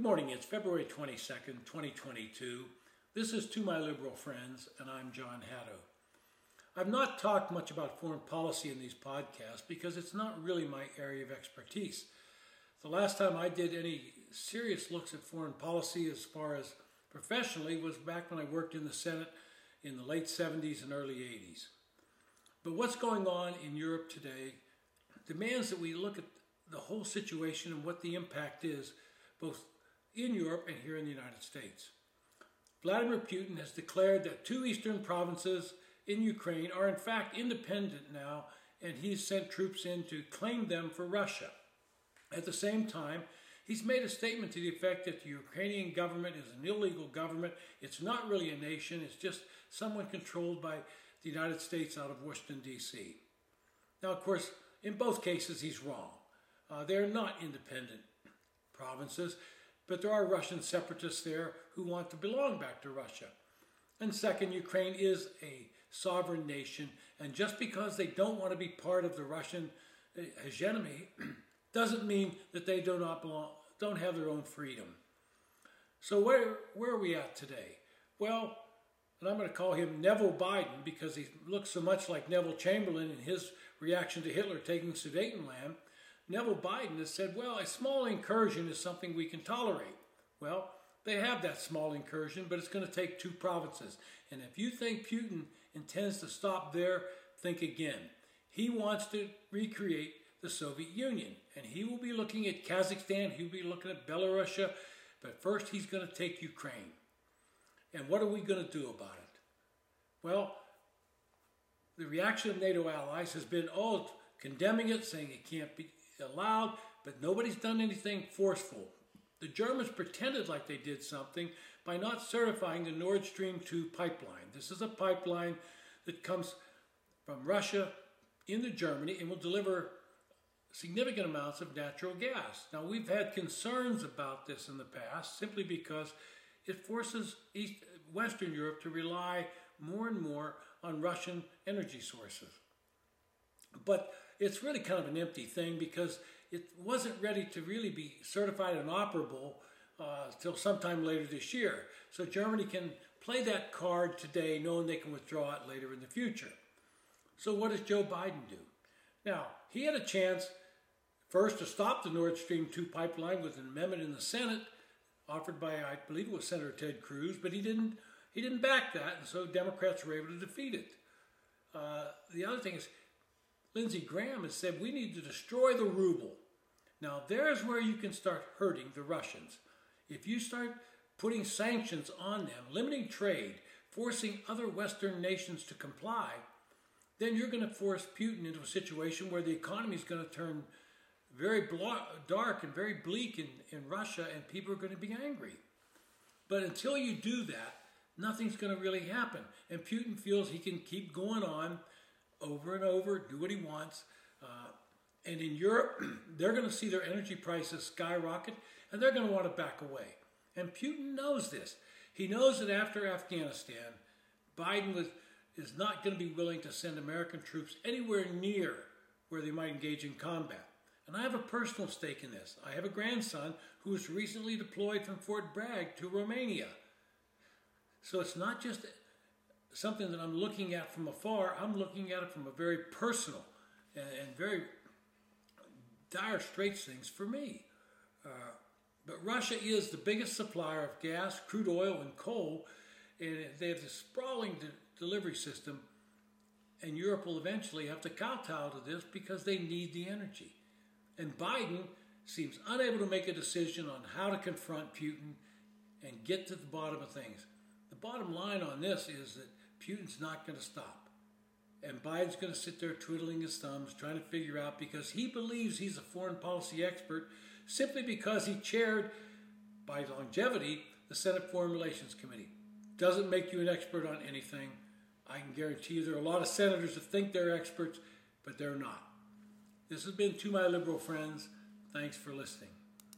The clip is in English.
Good morning. It's February 22nd, 2022. This is To My Liberal Friends, and I'm John Haddo. I've not talked much about foreign policy in these podcasts because it's not really my area of expertise. The last time I did any serious looks at foreign policy as far as professionally was back when I worked in the Senate in the late 70s and early 80s. But what's going on in Europe today demands that we look at the whole situation and what the impact is, both in Europe and here in the United States. Vladimir Putin has declared that two eastern provinces in Ukraine are in fact independent now, and he's sent troops in to claim them for Russia. At the same time, he's made a statement to the effect that the Ukrainian government is an illegal government. It's not really a nation, it's just someone controlled by the United States out of Washington, D.C. Now, of course, in both cases, he's wrong. Uh, they're not independent provinces but there are Russian separatists there who want to belong back to Russia. And second, Ukraine is a sovereign nation, and just because they don't want to be part of the Russian uh, hegemony doesn't mean that they do not belong, don't have their own freedom. So where, where are we at today? Well, and I'm going to call him Neville Biden because he looks so much like Neville Chamberlain in his reaction to Hitler taking Sudetenland. Neville Biden has said, well, a small incursion is something we can tolerate. Well, they have that small incursion, but it's going to take two provinces. And if you think Putin intends to stop there, think again. He wants to recreate the Soviet Union, and he will be looking at Kazakhstan, he'll be looking at Belarus, but first he's going to take Ukraine. And what are we going to do about it? Well, the reaction of NATO allies has been, oh, condemning it, saying it can't be allowed, but nobody's done anything forceful. The Germans pretended like they did something by not certifying the Nord Stream 2 pipeline. This is a pipeline that comes from Russia into Germany and will deliver significant amounts of natural gas. Now, we've had concerns about this in the past simply because it forces East, Western Europe to rely more and more on Russian energy sources. But it's really kind of an empty thing because it wasn't ready to really be certified and operable uh, sometime later this year. So Germany can play that card today knowing they can withdraw it later in the future. So what does Joe Biden do? Now, he had a chance first to stop the Nord Stream 2 pipeline with an amendment in the Senate offered by, I believe it was Senator Ted Cruz, but he didn't, he didn't back that, and so Democrats were able to defeat it. Uh, the other thing is, Lindsey Graham has said we need to destroy the ruble. Now, there's where you can start hurting the Russians. If you start putting sanctions on them, limiting trade, forcing other Western nations to comply, then you're going to force Putin into a situation where the economy is going to turn very dark and very bleak in, in Russia, and people are going to be angry. But until you do that, nothing's going to really happen. And Putin feels he can keep going on over and over, do what he wants. Uh, and in Europe, they're going to see their energy prices skyrocket and they're going to want to back away. And Putin knows this. He knows that after Afghanistan, Biden was, is not going to be willing to send American troops anywhere near where they might engage in combat. And I have a personal stake in this. I have a grandson who was recently deployed from Fort Bragg to Romania. So it's not just something that I'm looking at from afar, I'm looking at it from a very personal and, and very dire straits things for me. Uh, but Russia is the biggest supplier of gas, crude oil, and coal, and they have this sprawling de delivery system, and Europe will eventually have to kowtow to this because they need the energy. And Biden seems unable to make a decision on how to confront Putin and get to the bottom of things. The bottom line on this is that Putin's not going to stop. And Biden's going to sit there twiddling his thumbs, trying to figure out because he believes he's a foreign policy expert simply because he chaired, by longevity, the Senate Foreign Relations Committee. Doesn't make you an expert on anything. I can guarantee you there are a lot of senators that think they're experts, but they're not. This has been To My Liberal Friends. Thanks for listening.